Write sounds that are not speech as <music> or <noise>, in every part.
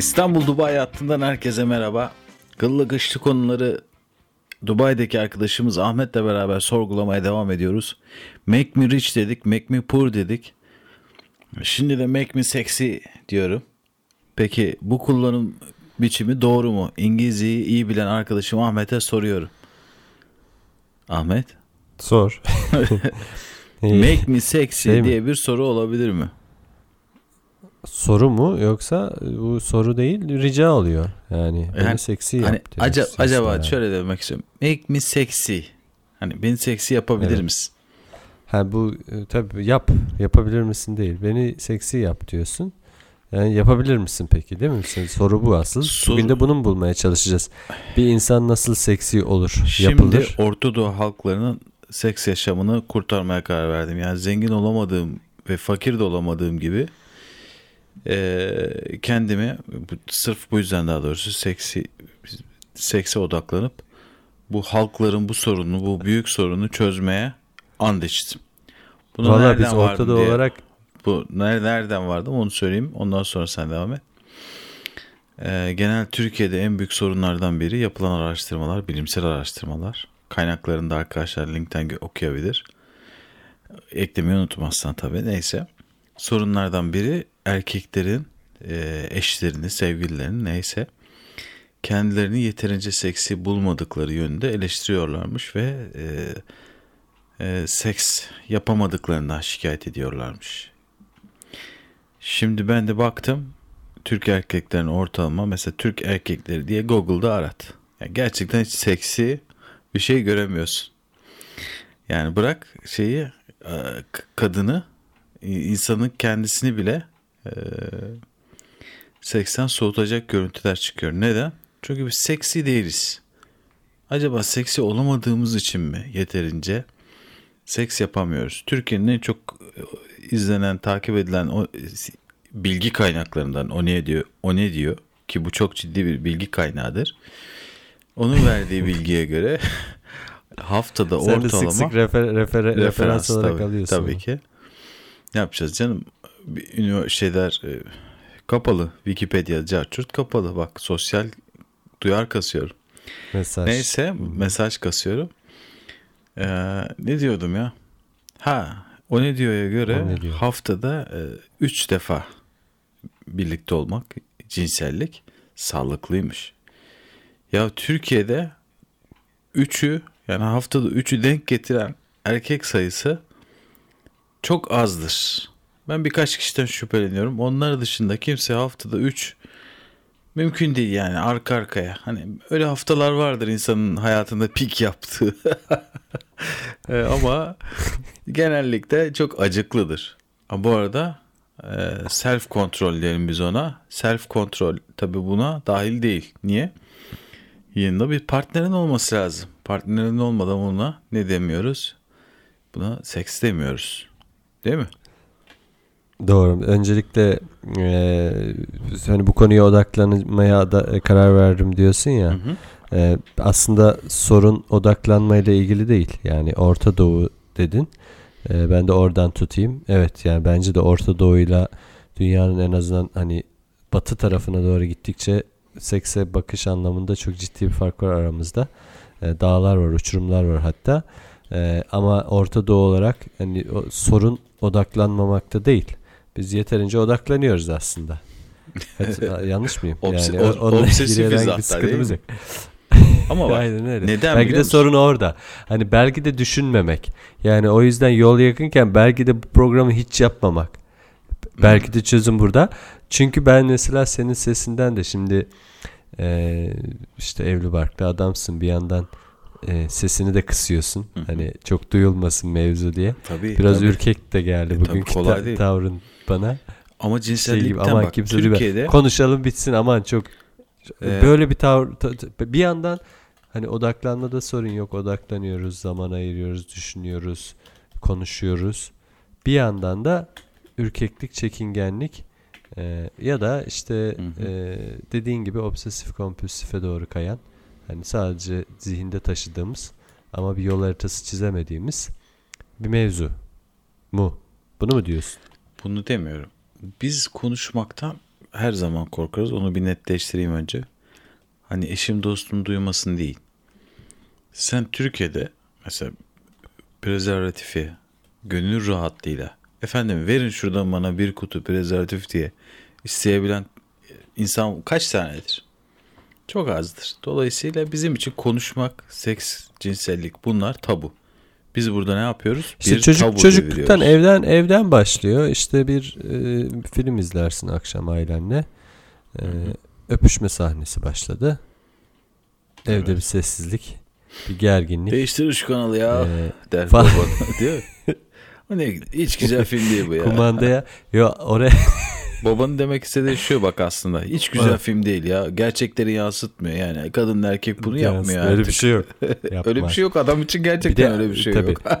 İstanbul Dubai hattından herkese merhaba. Kıllı kışlı konuları Dubai'deki arkadaşımız Ahmet'le beraber sorgulamaya devam ediyoruz. Make me rich dedik, make me poor dedik. Şimdi de make me sexy diyorum. Peki bu kullanım biçimi doğru mu? İngilizceyi iyi bilen arkadaşım Ahmet'e soruyorum. Ahmet, Sor. <laughs> make me sexy Şey mi? diye bir soru olabilir mi? Soru mu yoksa bu soru değil rica oluyor. Yani beni Yani seksi yap. Hani aca- acaba yani. şöyle demek istiyorum. Make me sexy. Hani beni seksi yapabilir Evet. misin? Ha bu e, tabii yap. Yapabilir misin değil. Beni seksi yap diyorsun. Yani yapabilir misin peki değil mi? Sen- Soru bu asıl. Soru- Bugün de bunu bulmaya çalışacağız? Bir insan nasıl seksi olur? Şimdi yapılır. Orta Doğu halklarının seks yaşamını kurtarmaya karar verdim. Yani zengin olamadığım ve fakir de olamadığım gibi eee, kendimi sırf bu yüzden daha doğrusu seksi sekse odaklanıp bu halkların bu sorunu, bu büyük sorunu çözmeye and içtim. Bunu Valla nereden biz ortada diye- olarak bu ner- nereden vardım onu söyleyeyim. Ondan sonra sen devam et. Ee, genel Türkiye'de en büyük sorunlardan biri yapılan araştırmalar, bilimsel araştırmalar. Kaynaklarında arkadaşlar linkten okuyabilir. Eklemeyi unutmazsan tabii. Neyse. Sorunlardan biri erkeklerin e, eşlerini, sevgililerini neyse kendilerini yeterince seksi bulmadıkları yönünde eleştiriyorlarmış ve e, e, seks yapamadıklarından şikayet ediyorlarmış. Şimdi ben de baktım Türk erkeklerin ortalama mesela Türk erkekleri diye Google'da arat. Yani gerçekten hiç seksi bir şey göremiyorsun. Yani bırak şeyi e, kadını insanın kendisini bile e, seksten soğutacak görüntüler çıkıyor. Neden? Çünkü biz seksi değiliz. Acaba seksi olamadığımız için mi yeterince seks yapamıyoruz? Türkiye'nin en çok e, izlenen, takip edilen o bilgi kaynaklarından o ne diyor? O ne diyor? Ki bu çok ciddi bir bilgi kaynağıdır. Onun verdiği bilgiye göre <laughs> haftada sen de ortalama sık sık refer, refer, referans, olarak tabii, alıyorsun. Tabii ki. Ne yapacağız canım? Bir şeyler e, kapalı. Wikipedia, Carchurt kapalı. Bak sosyal duyar kasıyorum. Mesaj. Neyse mesaj kasıyorum. Ee, ne diyordum ya? Ha o ne diyor'ya göre O ne diyor? haftada 3 defa birlikte olmak cinsellik sağlıklıymış. Ya Türkiye'de 3'ü yani haftada 3'ü denk getiren erkek sayısı çok azdır. Ben birkaç kişiden şüpheleniyorum. Onlar dışında kimse haftada 3 mümkün değil yani arka arkaya. Hani öyle haftalar vardır insanın hayatında pik yaptığı. <laughs> E, Ama genellikle çok acıklıdır. Ama bu arada e, self kontrol diyelim biz ona. Self kontrol tabi buna dahil değil. Niye? Yanında bir partnerin olması lazım. Partnerin olmadan ona ne demiyoruz? Buna seks demiyoruz. Değil mi? Doğru. Öncelikle e, hani bu konuya odaklanmaya da e, karar verdim diyorsun ya. Hı hı. E, aslında sorun odaklanmayla ilgili değil. Yani Orta Doğu dedin. E, ben de oradan tutayım. Evet yani bence de Orta Doğu'yla dünyanın en azından hani batı tarafına doğru gittikçe sekse bakış anlamında çok ciddi bir fark var aramızda. E, dağlar var, uçurumlar var hatta. E, ama Orta Doğu olarak hani o sorun odaklanmamakta değil. Biz yeterince odaklanıyoruz aslında. <laughs> Yanlış mıyım? Obs- yani o- obsesifiz herhangi bir sıkıntımız yok. <laughs> Ama bak Aynen öyle. neden belki de musun? sorun orada. Hani belki de düşünmemek. Yani o yüzden yol yakınken belki de bu programı hiç yapmamak. Belki de çözüm burada. Çünkü ben mesela senin sesinden de şimdi eee, işte evli barklı adamsın bir yandan eee, sesini de kısıyorsun. Hı. Hani çok duyulmasın mevzu diye. tabii, Biraz tabii. ürkek de geldi E, bugünkü kolay ta- değil. tavrın bana. Ama Şey cinsellikten gibi aman bak kimse duyma. Türkiye'de Konuşalım bitsin aman çok Ee, böyle bir tavır ta- ta- bir yandan hani odaklanmada sorun yok odaklanıyoruz zaman ayırıyoruz düşünüyoruz konuşuyoruz bir yandan da ürkeklik çekingenlik e, ya da işte Hı hı. e, dediğin gibi obsesif kompulsife doğru kayan hani sadece zihinde taşıdığımız ama bir yol haritası çizemediğimiz bir mevzu mu bunu mu diyorsun? Bunu demiyorum. Biz konuşmaktan her zaman korkarız. Onu bir netleştireyim önce. Hani eşim dostum duymasın değil. Sen Türkiye'de mesela prezervatifi gönül rahatlığıyla efendim verin şuradan bana bir kutu prezervatif diye isteyebilen insan kaç tanedir? Çok azdır. Dolayısıyla bizim için konuşmak, seks, cinsellik bunlar tabu. Biz burada ne yapıyoruz? İşte bir çocuk tabu çocukluktan deviriyoruz. evden evden başlıyor. İşte bir e, film izlersin akşam ailenle. E, öpüşme sahnesi başladı. Evde Evet. bir sessizlik, bir gerginlik. Değiştir şu kanalı ya E, der baba. O ne hiç güzel <laughs> film değil bu ya. kumandaya <laughs> yo oraya Babanın demek istediği şu bak aslında. Hiç güzel Evet. film değil ya. Gerçekleri yansıtmıyor yani. Kadın erkek bunu Yansın. yapmıyor Öyle artık. bir şey yok. <laughs> Öyle bir şey yok. Adam için gerçekten Bir de- öyle bir şey tabii. yok. <laughs>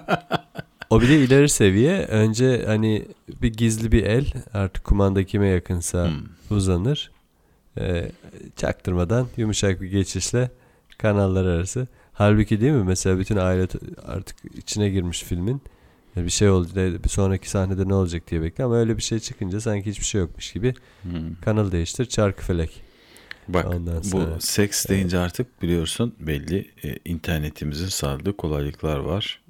O bir de ileri seviye. Önce hani bir gizli bir el artık kumanda kime yakınsa Hmm. uzanır. E, çaktırmadan yumuşak bir geçişle kanallar arası. Halbuki değil mi? Mesela bütün aile artık içine girmiş filmin. Bir şey oldu bir sonraki sahnede ne olacak diye bekliyor ama öyle bir şey çıkınca sanki hiçbir şey yokmuş gibi Hmm. kanal değiştir çarkı felek. Bak Ondan bu sonra- seks deyince artık biliyorsun belli e, internetimizin sağladığı kolaylıklar var.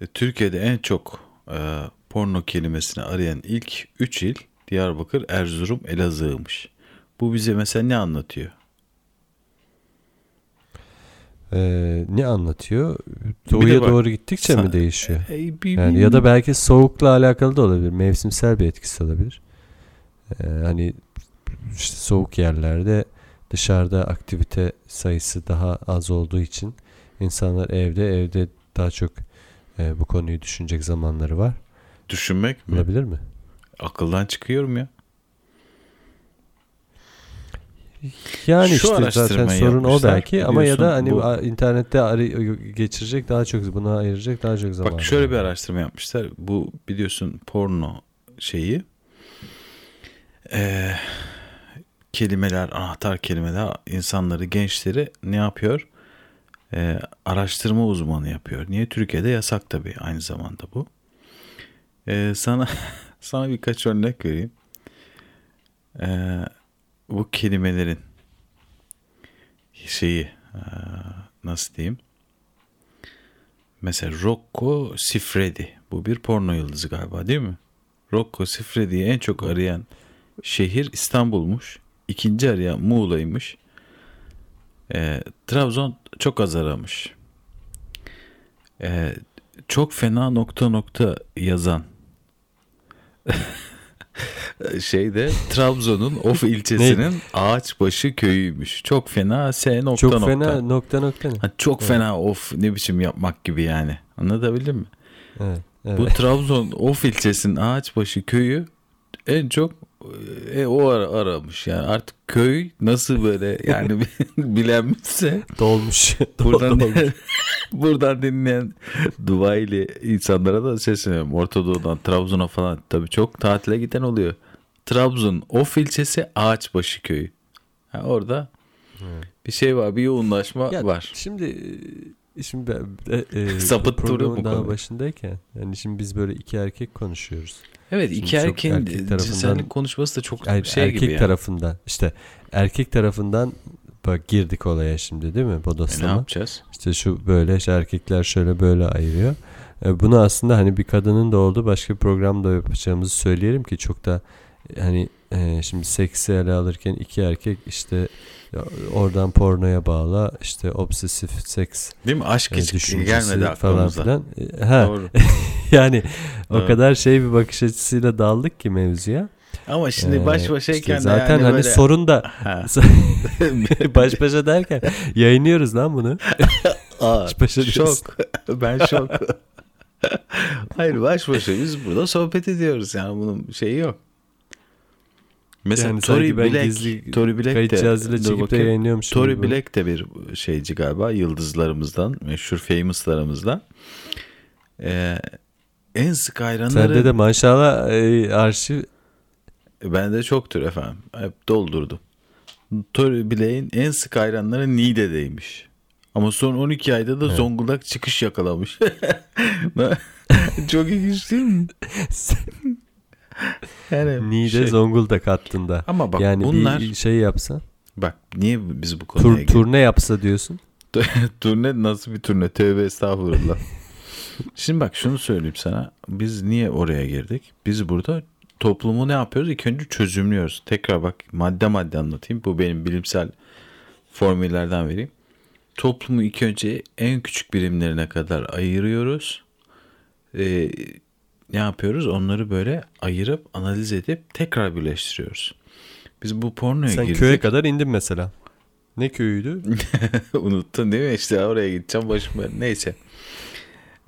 E, Türkiye'de en çok e, porno kelimesini arayan ilk 3 il Diyarbakır, Erzurum, Elazığ'mış. Bu bize mesela ne anlatıyor? E, ne anlatıyor? Doğuya bak, doğru gittikçe Sa- mi değişiyor? E, bir- Yani ya da belki soğukla alakalı da olabilir. Mevsimsel bir etkisi olabilir. Ee, hani işte soğuk yerlerde dışarıda aktivite sayısı daha az olduğu için insanlar evde evde daha çok e, bu konuyu düşünecek zamanları var. düşünmek mi? Olabilir mi? Akıldan çıkıyorum ya. Yani Şu işte zaten sorun o belki ama ya da hani bu- internette arı- geçirecek daha çok buna ayıracak daha çok zaman. Bak şöyle bir araştırma yapmışlar. Bu biliyorsun porno şeyi. Ee, kelimeler, anahtar kelimeler insanları, gençleri ne yapıyor? Ee, araştırma uzmanı yapıyor. Niye? Türkiye'de yasak tabii aynı zamanda bu. Ee, sana <laughs> sana birkaç örnek vereyim. Ee, bu kelimelerin şeyi nasıl diyeyim? Mesela Rocco Siffredi. Bu bir porno yıldızı galiba değil mi? Rocco Siffredi'yi en çok arayan şehir İstanbul'muş. İkinci arayan Muğla'ymış. Ee, Trabzon çok az aramış. Ee, çok fena nokta nokta yazan <laughs> <laughs> şeyde Trabzon'un Of <laughs> ilçesinin Ağaçbaşı köyüymüş. Çok fena S nokta çok nokta. fena nokta nokta ne? Ha, çok fena of ne biçim yapmak gibi yani. Anlatabildim mi? Evet, evet. Bu Trabzon Of ilçesinin Ağaçbaşı köyü en çok e, o ara, aramış. Yani artık köy nasıl böyle yani <laughs> <laughs> bilenmişse dolmuş. <laughs> buradan Dolmuş. buradan dinleyen Dubai'li insanlara da sesleniyorum. Orta Doğu'dan Trabzon'a falan tabii çok tatile giden oluyor. Trabzon Of ilçesi Ağaçbaşı köyü. Ha, orada bir şey var, bir yoğunlaşma Ya var. Şimdi e, şimdi e, e, programın bu daha başındayken yani şimdi biz böyle iki erkek konuşuyoruz. Evet Şimdi iki erkeğin erkek tarafından- cinsellik konuşması da çok Er- şey erkek gibi yani. tarafından işte erkek tarafından bak girdik olaya şimdi değil mi E, ne bodoslama? yapacağız? İşte şu böyle işte erkekler şöyle böyle ayırıyor. E, bunu aslında hani bir kadının da olduğu başka bir programda yapacağımızı söyleyelim ki çok da e, hani e, şimdi seksi ele alırken iki erkek işte oradan pornoya bağla işte obsesif seks Değil mi? Aşk e, hiç düşüncesi gelmedi falan filan. E, ha Doğru. <laughs> yani o Evet. kadar şey bir bakış açısıyla daldık ki mevzuya. Ama şimdi E, baş başayken işte zaten yani hani böyle... sorun da <laughs> <laughs> baş başa derken yayınlıyoruz lan bunu. Aa, Baş başa diyoruz. şok. ben şok. Hayır baş başa biz burada sohbet ediyoruz yani bunun şeyi yok. Mesela Yani Tory Black, gizli Tory Black Kayıt de, cihazıyla çekip de bakayım. yayınlıyormuşum. Tory gibi. Black de bir şeyci galiba yıldızlarımızdan, meşhur famouslarımızdan. Ee, en sık hayranları Sende de maşallah e, arşiv bende çoktur efendim. Hep doldurdum. Tory Black'in en sık hayranları Niğde'deymiş. Ama son 12 ayda da Evet. Zonguldak çıkış yakalamış. <laughs> <laughs> Çok ilginç değil mi? <laughs> Yani <laughs> Niğde şey- Zonguldak hattında. Ama bak yani bunlar bir şey yapsa, bak niye biz bu konuya tur, turne yapsa diyorsun. <laughs> Turne nasıl bir turne? Tövbe estağfurullah. <laughs> Şimdi bak şunu söyleyeyim sana. Biz niye oraya girdik? Biz burada toplumu ne yapıyoruz? İlk önce çözümlüyoruz. Tekrar bak madde madde anlatayım. Bu benim bilimsel formüllerden vereyim. Toplumu ilk önce en küçük birimlerine kadar ayırıyoruz. Ee, ne yapıyoruz? Onları böyle ayırıp analiz edip tekrar birleştiriyoruz. Biz bu pornoya Sen girdik. köye kadar indin mesela. Ne köyüydü? <laughs> Unuttun değil mi? İşte oraya gideceğim başım ben. Neyse.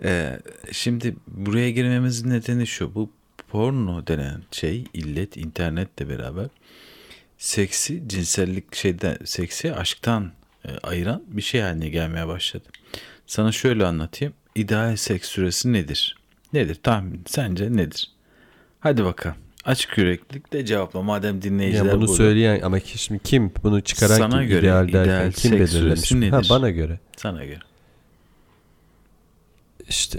Ee, şimdi buraya girmemizin nedeni şu. Bu porno denen şey illet internetle beraber seksi cinsellik şeyden seksi aşktan e, ayıran bir şey haline gelmeye başladı. Sana şöyle anlatayım. İdeal seks süresi nedir? Nedir? Tahmin. Sence nedir? Hadi bakalım. Açık yüreklilikle cevapla. Madem dinleyiciler Ya bunu burada. söyleyen ama şimdi kim bunu çıkaran Sana kim göre ideal derken ideal kim belirlemiş? süresi Ha nedir? bana göre. Sana göre. İşte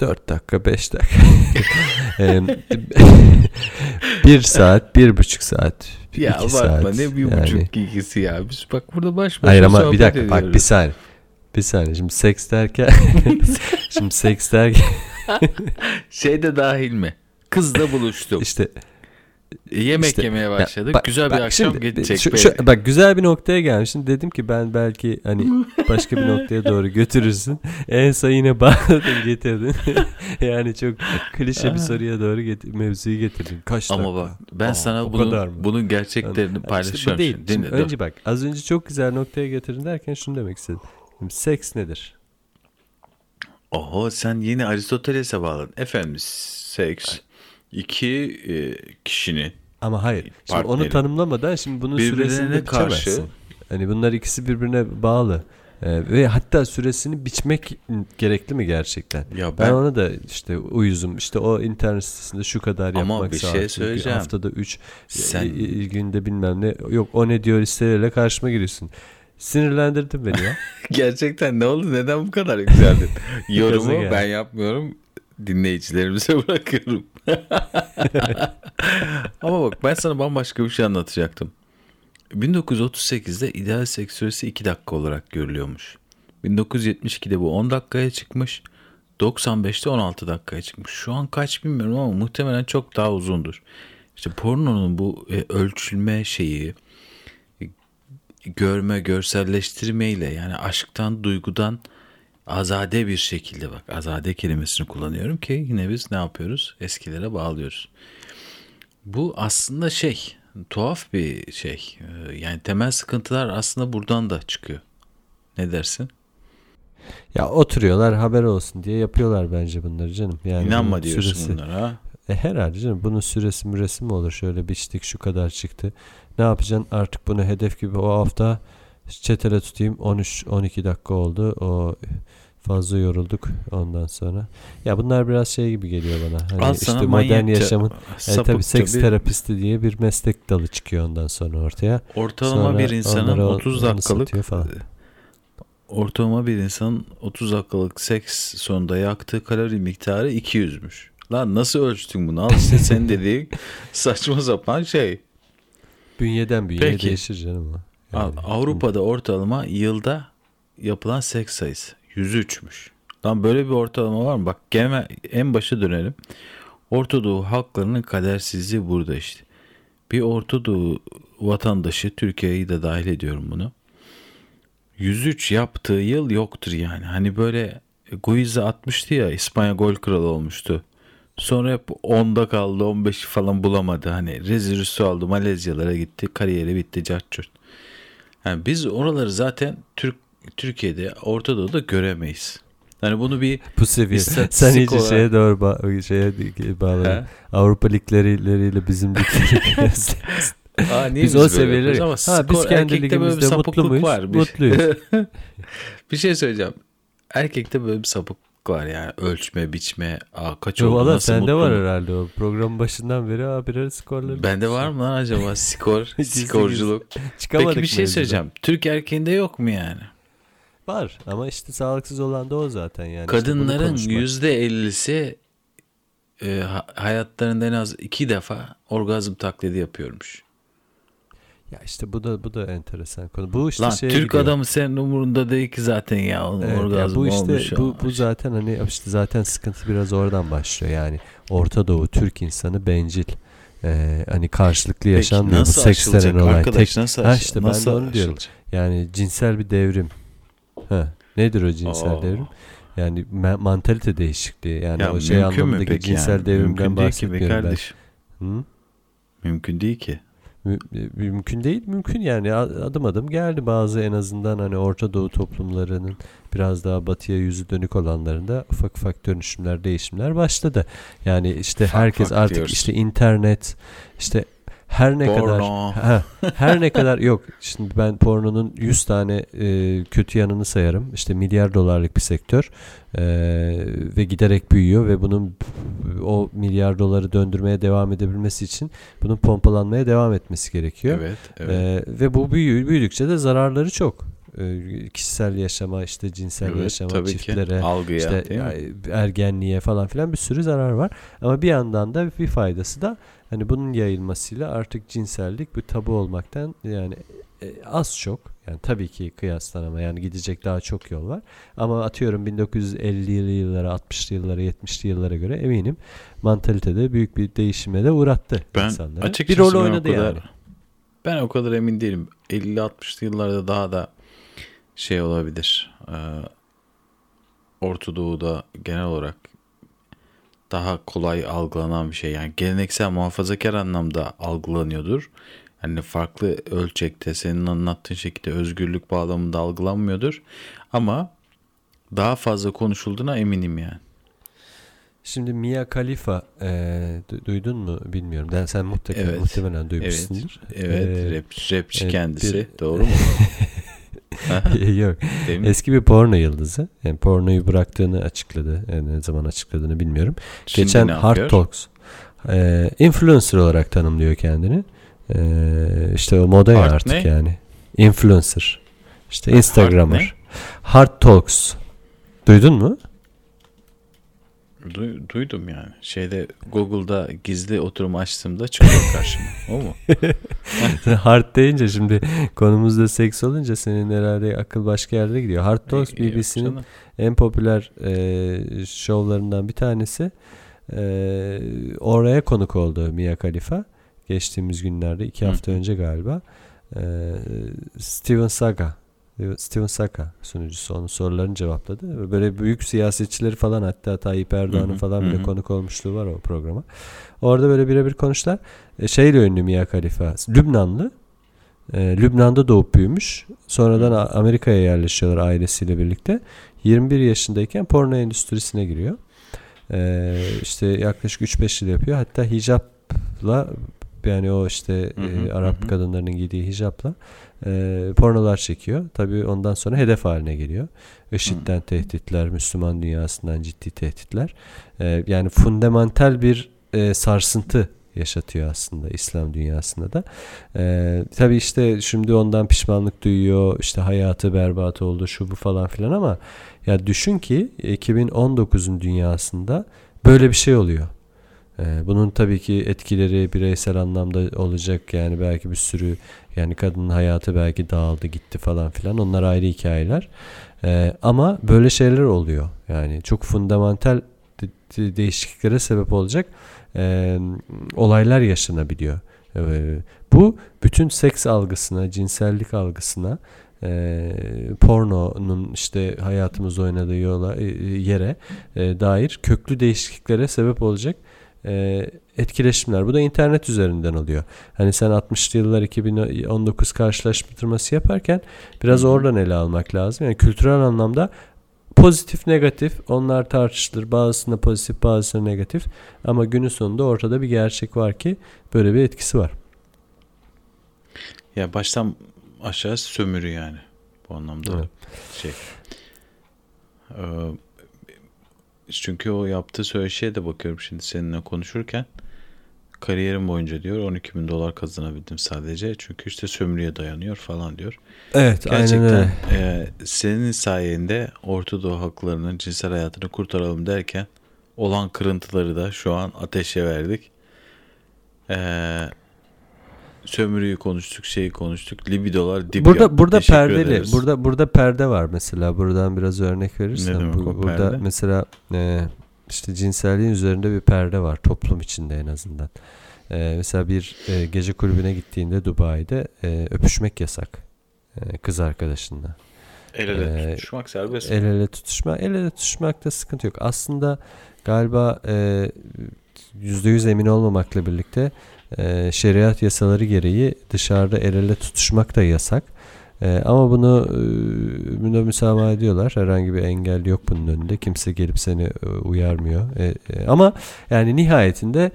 4 dakika 5 dakika. <laughs> <laughs> Bir saat, bir buçuk saat, Ya iki saat. ne bir Yani- buçuk ikisi ya. Biz bak burada baş başa Hayır ama bir dakika bak bir ediyoruz. saniye. Bir saniye şimdi seks derken <laughs> şimdi seks derken <laughs> Şey de dahil mi? Kızla buluştum. işte Yemek işte- yemeye Ya başladık. bak- Güzel bir bak akşam şimdi, geçecek. şu- şu- bak güzel bir noktaya gelmişsin. Dedim ki ben belki hani başka bir noktaya doğru götürürsün. <laughs> En son yine bağladın getirdin. <laughs> yani çok klişe bir soruya doğru get- mevzuyu getirdin. Kaç Ama dakika? bak ben Aa, sana bunun, bunun gerçeklerini Yani işte paylaşıyorum. bu değil. şimdi. Dinle, dur. önce bak az önce çok güzel noktaya getirdin derken şunu demek istedim. Şimdi seks nedir? Oho sen yeni Aristoteles'e bağladın. Efendim seks iki e, kişinin Ama hayır. Şimdi onu tanımlamadan şimdi bunun süresini karşı- biçemezsin. Hani bunlar ikisi birbirine bağlı. Ee, ve hatta süresini biçmek gerekli mi gerçekten? ya Ben, ben, ona da işte uyuzum. İşte o internet sitesinde şu kadar Ama yapmak bir şey söyleyeceğim. Haftada 3 Sen- günde bilmem ne. Yok o ne diyor listeleriyle karşıma giriyorsun. Sinirlendirdin beni ya. <laughs> gerçekten ne oldu? Neden bu kadar yükseldin? <laughs> Yorumu ben yapmıyorum. Dinleyicilerimize <laughs> bırakıyorum. Ama bak ben sana bambaşka bir şey anlatacaktım. 1938'de ideal seks süresi 2 dakika olarak görülüyormuş. 1972'de bu 10 dakikaya çıkmış. 95'te 16 dakikaya çıkmış. Şu an kaç bilmiyorum ama muhtemelen çok daha uzundur. İşte pornonun bu e, ölçülme şeyi, görme, görselleştirmeyle yani aşktan, duygudan azade bir şekilde bak azade kelimesini kullanıyorum ki yine biz ne yapıyoruz? Eskilere bağlıyoruz. Bu aslında şey tuhaf bir şey. Ee, Yani temel sıkıntılar aslında buradan da çıkıyor. Ne dersin? ya oturuyorlar haber olsun diye yapıyorlar bence bunları canım. Yani İnanma diyorsun süresi- bunlara. E herhalde canım bunun süresi müresi mi olur şöyle biçtik şu kadar çıktı. Ne yapacaksın artık bunu hedef gibi o hafta çetele tutayım 13-12 dakika oldu o fazla yorulduk ondan sonra. Ya bunlar biraz şey gibi geliyor bana. Hani Al işte modern yaşamın yani tabii sapıkça seks bir- terapisti diye bir meslek dalı çıkıyor ondan sonra ortaya. Ortalama Sonra bir insanın onlara 30 onu dakikalık falan. ortalama bir insanın 30 dakikalık seks sonunda yaktığı kalori miktarı 200'müş. Lan nasıl ölçtün bunu? Al işte sen dediğin <laughs> saçma sapan şey. Bünyeden bünyeye Peki. değişir canım o. Yani Avrupa'da ortalama yılda yapılan seks sayısı 103'müş. Lan böyle bir ortalama var mı? Bak gene en başa dönelim. Orta Doğu halklarının kadersizliği burada işte. Bir Orta Doğu vatandaşı Türkiye'yi de dahil ediyorum bunu. 103 yaptığı yıl yoktur yani. Hani böyle Guiza atmıştı ya İspanya gol kralı olmuştu. Sonra hep 10'da kaldı 15 falan bulamadı. Hani rezil oldu Malezyalara gitti kariyeri bitti cart Yani biz oraları zaten Türk Türkiye'de Orta Doğu'da göremeyiz. Yani bunu bir bu seviye. Sen iyice olarak- şeye doğru ba- şeye bağladın. He? Avrupa ligleriyle bizim ligleri. <laughs> Aa, niye biz o seviyeleri? Ama ha biz kendi ligimizde mutlu muyuz? var. Bir, Mutluyuz. <laughs> bir şey söyleyeceğim. Erkekte böyle bir var yani. Ölçme, biçme. Aa, kaç oldu, Valla nasıl sende mutlu var herhalde o. Programın başından beri birer skorları. Bende var mı lan acaba <laughs> skor, skorculuk? Çıkamadık Peki bir şey söyleyeceğim. Türk erkeğinde yok mu yani? Var ama işte sağlıksız olan da o zaten yani. İşte Kadınların yüzde ellisi e, ha- hayatlarında en az iki defa orgazm taklidi yapıyormuş. Ya işte bu da bu da enteresan konu. Bu işte Lan şeye Türk gidiyor. adamı senin umurunda değil ki zaten ya. Onun Evet, ya orgazm bu işte olmuş. bu, bu zaten hani işte zaten sıkıntı biraz oradan başlıyor yani Orta Doğu Türk insanı bencil Ee, hani karşılıklı yaşanmıyor bu nasıl seks denen olay arkadaş Tek- nasıl, Ha işte ben de nasıl onu diyorum. yani cinsel bir devrim ha nedir o cinsel Oo. devrim yani mantalite değişikliği yani Ya o şey anlamındaki cinsel yani? devrimden Mümkün değil ki be bahsetmiyorum ben. Hı? Mümkün değil ki. Mü- mümkün değil mümkün yani adım adım geldi bazı en azından hani Orta Doğu toplumlarının biraz daha batıya yüzü dönük olanlarında ufak ufak dönüşümler değişimler başladı. Yani işte Ufak herkes ufak artık diyorsun. işte internet işte her ne kadar Porno. Ha, her ne kadar yok şimdi ben pornonun 100 tane e, kötü yanını sayarım işte milyar dolarlık bir sektör e, ve giderek büyüyor ve bunun o milyar doları döndürmeye devam edebilmesi için bunun pompalanmaya devam etmesi gerekiyor Evet, evet. E, ve bu büyü, büyüdükçe de zararları çok kişisel yaşama işte cinsel evet yaşama çiftlere ki. Algıya işte mi? ergenliğe falan filan bir sürü zarar var. Ama bir yandan da bir faydası da hani bunun yayılmasıyla artık cinsellik bir tabu olmaktan yani e, az çok yani tabii ki kıyaslanama yani gidecek daha çok yol var. Ama atıyorum 1950'li yıllara, 60'lı yıllara, 70'li yıllara göre eminim mantalitede büyük bir değişime de uğrattı Ben insanları. açıkçası bir rol ben o oynadı kadar- yani. Ben o kadar emin değilim. 50-60'lı yıllarda daha da şey olabilir. Ee, Orta Doğu'da genel olarak daha kolay algılanan bir şey. Yani geleneksel muhafazakar anlamda algılanıyordur. Hani farklı ölçekte senin anlattığın şekilde özgürlük bağlamında algılanmıyordur. Ama daha fazla konuşulduğuna eminim yani. Şimdi Mia Khalifa e, du- duydun mu bilmiyorum. Ben sen muhtemelen, Evet. muhtemelen duymuşsundur. Evet, Ee, rap, rapçi evet, kendisi. bir- Doğru mu? <laughs> <laughs> Yok. Eski bir porno yıldızı. Yani pornoyu bıraktığını açıkladı. Yani ne zaman açıkladığını bilmiyorum. Şimdi Geçen Hard? Talks e, influencer olarak tanımlıyor kendini. E, işte o moda ya artık ne? yani. Influencer. İşte Hard ne? Hard Talks. Duydun mu? Du- duydum yani. Şeyde Google'da gizli oturum açtığımda çıkıyor karşıma. O mu? <laughs> Hard deyince şimdi konumuzda seks olunca senin herhalde akıl başka yerde gidiyor. Hard Talks Yok BBC'nin en popüler e, şovlarından bir tanesi. E, oraya konuk oldu Mia Khalifa. Geçtiğimiz günlerde iki Hı. hafta önce galiba. E, Steven Saga Steven Saka sunucusu onun sorularını cevapladı. Böyle büyük siyasetçileri falan hatta Tayyip Erdoğan'ın Hı hı, falan hı bile hı. konuk olmuşluğu var o programa. Orada böyle birebir konuştular. E, şeyle ünlü Mia Khalifa. Lübnanlı. E, Lübnan'da doğup büyümüş. Sonradan Hı. Amerika'ya yerleşiyorlar ailesiyle birlikte. 21 yaşındayken porno endüstrisine giriyor. E, işte yaklaşık 3-5 yıl yapıyor. Hatta hicapla yani o işte Hı hı, e, Arap hı hı. kadınlarının giydiği hicapla e, pornolar çekiyor. Tabii ondan sonra hedef haline geliyor. IŞİD'den tehditler, Müslüman dünyasından ciddi tehditler. E, yani fundamental bir e, sarsıntı yaşatıyor aslında İslam dünyasında da. E, tabii işte şimdi ondan pişmanlık duyuyor. İşte hayatı berbat oldu şu bu falan filan ama ya düşün ki 2019'un dünyasında böyle bir şey oluyor. Ee, Bunun tabii ki etkileri bireysel anlamda olacak. Yani belki bir sürü yani kadının hayatı belki dağıldı gitti falan filan. Onlar ayrı hikayeler. Ee, ama böyle şeyler oluyor. Yani çok fundamental de- de- değişikliklere sebep olacak e, olaylar yaşanabiliyor. Ee, bu bütün seks algısına cinsellik algısına pornonun işte hayatımızda oynadığı yola e, yere e, dair köklü değişikliklere sebep olacak e, etkileşimler. Bu da internet üzerinden oluyor. Hani sen 60'lı yıllar 2019 karşılaştırması yaparken biraz oradan ele almak lazım. Yani kültürel anlamda pozitif negatif onlar tartışılır. Bazısında pozitif bazısında negatif. Ama günün sonunda ortada bir gerçek var ki böyle bir etkisi var. Ya baştan aşağı sömürü yani. Bu anlamda Evet. şey. Ee, çünkü o yaptığı söyleşiye de bakıyorum şimdi seninle konuşurken. Kariyerim boyunca diyor 12 bin dolar kazanabildim sadece. Çünkü işte sömürüye dayanıyor falan diyor. Evet aynen Gerçekten öyle. e, senin sayende Orta Doğu halklarının cinsel hayatını kurtaralım derken olan kırıntıları da şu an ateşe verdik. Ee, sömürüyü konuştuk, şeyi konuştuk. Libidolar dip Burada yaptı. burada Teşekkür perdeli. ederiz. Burada burada perde var mesela. Buradan biraz örnek Ne verirsen demek bu- o burada perde? mesela e, işte cinselliğin üzerinde bir perde var toplum içinde en azından. E, mesela bir e, gece kulübüne gittiğinde Dubai'de e, öpüşmek yasak. E, kız arkadaşınla. el ele Ee, tutuşmak serbest. El ele tutuşma, el ele tutuşmakta sıkıntı yok. Aslında galiba e, %100 emin olmamakla birlikte e, şeriat yasaları gereği dışarıda el ele tutuşmak da yasak. E, ama bunu e, buna müsamaha ediyorlar. Herhangi bir engel yok bunun önünde. Kimse gelip seni e, uyarmıyor. E, e, ama yani nihayetinde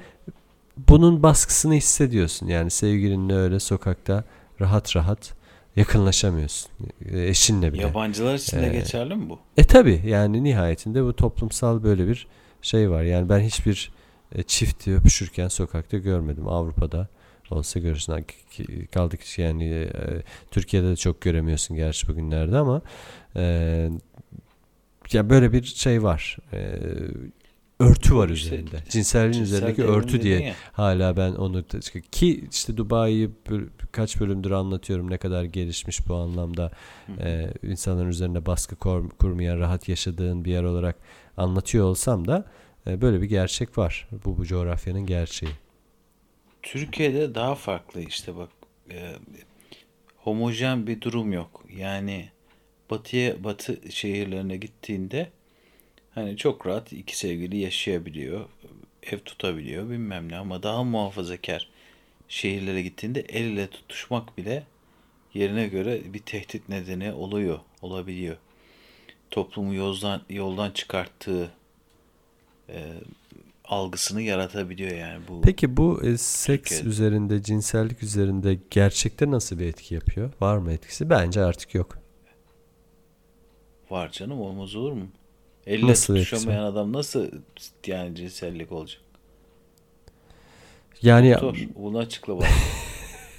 bunun baskısını hissediyorsun. Yani sevgilinle öyle sokakta rahat rahat yakınlaşamıyorsun. E, eşinle bile. Yabancılar için de Ee, geçerli mi bu? E tabi yani nihayetinde bu toplumsal böyle bir şey var. Yani ben hiçbir e, çifti öpüşürken sokakta görmedim. Avrupa'da olsa görürsün. Kaldı ki yani e, Türkiye'de de çok göremiyorsun gerçi bugünlerde ama e, ya böyle bir şey var. E, örtü var İşte üzerinde. Cinselliğin Cinsel üzerindeki örtü diye ya. hala ben onu ki işte Dubai'yi kaç bölümdür anlatıyorum ne kadar gelişmiş bu anlamda Hı. insanların üzerine baskı kur- kurmayan rahat yaşadığın bir yer olarak anlatıyor olsam da böyle bir gerçek var. Bu bu coğrafyanın gerçeği. Türkiye'de daha farklı işte bak e, homojen bir durum yok. Yani batıya batı şehirlerine gittiğinde hani çok rahat iki sevgili yaşayabiliyor, ev tutabiliyor bilmem ne ama daha muhafazakar şehirlere gittiğinde el ele tutuşmak bile yerine göre bir tehdit nedeni oluyor, olabiliyor. Toplumu yoldan yoldan çıkarttığı e, algısını yaratabiliyor yani bu. Peki bu e, seks Türkiye'de. üzerinde, cinsellik üzerinde gerçekte nasıl bir etki yapıyor? Var mı etkisi? Bence artık yok. Var canım olmaz olur mu? Elle Nasıl tutuşamayan adam nasıl yani cinsellik olacak? Yani Doktor bunu açıkla bana. <laughs>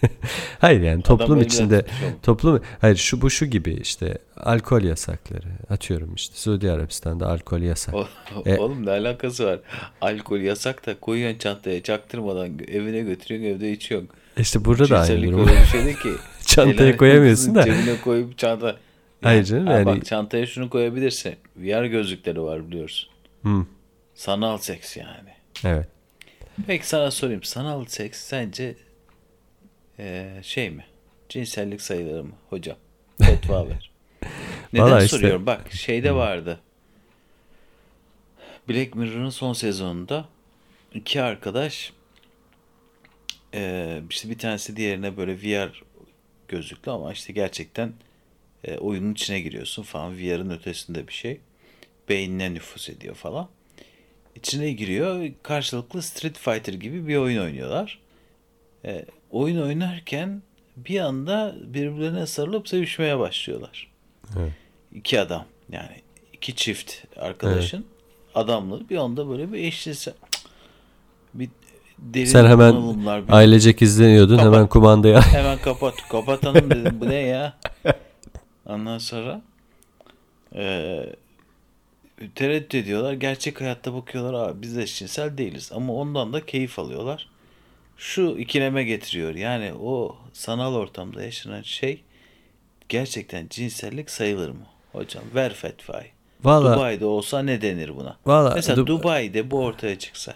<laughs> hayır yani toplum elle içinde toplum hayır şu bu şu gibi işte alkol yasakları atıyorum işte Suudi Arabistan'da alkol yasak. O- E- Oğlum ne alakası var? Alkol yasak da koyuyorsun çantaya çaktırmadan evine götürüyorsun evde içiyorsun. İşte burada da aynı durum. bir şey ki. <laughs> Çantaya koyamıyorsun da. Cebine koyup çanta. Hayır canım, yani- Bak çantaya şunu koyabilirsin. VR gözlükleri var biliyorsun. Hı, Sanal seks yani. evet. Peki sana sorayım. Sanal seks sence eee, şey mi? Cinsellik sayılır mı hocam? <laughs> Fetva ver. Neden Vallahi işte- soruyorum? Bak şeyde vardı. Black Mirror'ın son sezonunda iki arkadaş eee, işte bir tanesi diğerine böyle VR gözlüklü ama işte gerçekten e, oyunun içine giriyorsun falan. VR'ın ötesinde bir şey. Beynine nüfus ediyor falan. İçine giriyor. Karşılıklı Street Fighter gibi bir oyun oynuyorlar. E, oyun oynarken bir anda birbirlerine sarılıp sevişmeye başlıyorlar. Evet. İki adam yani iki çift arkadaşın adamları bir anda böyle bir eşleşse bir derin Sen hemen bir- Ailecek izleniyordun Kapat. hemen kumandaya. <laughs> Hemen kapat. Kapatalım dedim. Bu ne ya? Ondan sonra eee tereddüt ediyorlar. Gerçek hayatta bakıyorlar. Abi biz eşcinsel değiliz. Ama ondan da keyif alıyorlar. Şu ikileme getiriyor. Yani o sanal ortamda yaşanan şey gerçekten cinsellik sayılır mı? Hocam ver fetvayı. Valla Dubai'de olsa ne denir buna? valla Mesela Dub- Dubai'de bu ortaya çıksa.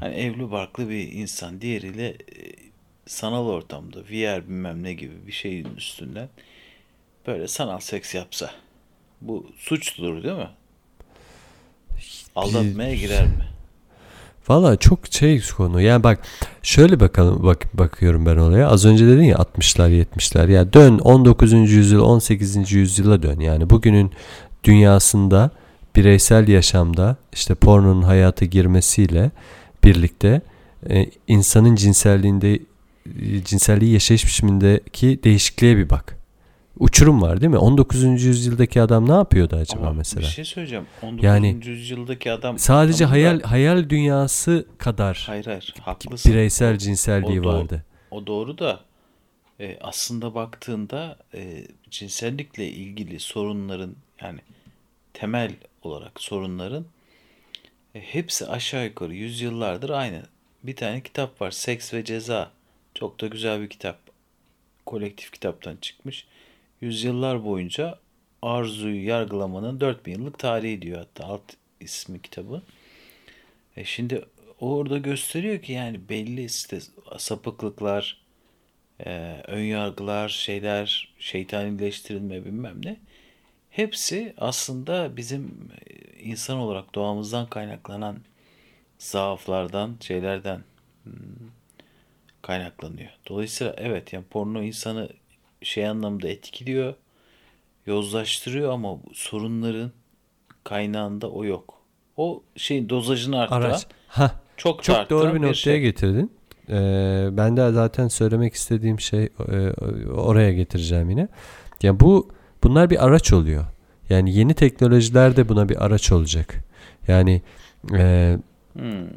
Hani evli barklı bir insan diğeriyle e, sanal ortamda VR bilmem ne gibi bir şeyin üstünden böyle sanal seks yapsa. Bu suçtur değil mi? Aldatmaya girer mi? Valla çok şey konu. Yani bak şöyle bakalım bak bakıyorum ben olaya. Az önce dedin ya 60'lar 70'ler. Ya dön 19. yüzyıl 18. yüzyıla dön. Yani bugünün dünyasında bireysel yaşamda işte pornonun hayata girmesiyle birlikte e, insanın cinselliğinde cinselliği yaşayış biçimindeki değişikliğe bir bak. Uçurum var değil mi? 19. yüzyıldaki adam ne yapıyordu acaba Ama mesela? bir şey söyleyeceğim. 19. Yani yüzyıldaki adam Sadece tam da- hayal hayal dünyası kadar Hayır hayır haklısın. bireysel O- cinselliği o doğru. vardı. O doğru da e, aslında baktığında e, cinsellikle ilgili sorunların yani temel olarak sorunların E, hepsi aşağı yukarı yüzyıllardır aynı. Bir tane kitap var. Seks ve Ceza. Çok da güzel bir kitap. Kolektif kitaptan çıkmış. Yüzyıllar boyunca arzuyu yargılamanın 4000 yıllık tarihi diyor hatta alt ismi kitabı. E şimdi orada gösteriyor ki yani belli işte sapıklıklar, e, ön yargılar, şeyler, şeytanileştirilme bilmem ne. Hepsi aslında bizim e, insan olarak doğamızdan kaynaklanan zaaflardan, şeylerden hmm, kaynaklanıyor. Dolayısıyla evet yani porno insanı şey anlamda etkiliyor, yozlaştırıyor ama sorunların kaynağında o yok. O şeyin dozajını arttıran, Araç. Çok, çok doğru bir noktaya şey. getirdin. Ee, ben de zaten söylemek istediğim şey e, oraya getireceğim yine. Yani bu bunlar bir araç oluyor. Yani yeni teknolojiler de buna bir araç olacak. Yani e, Hmm.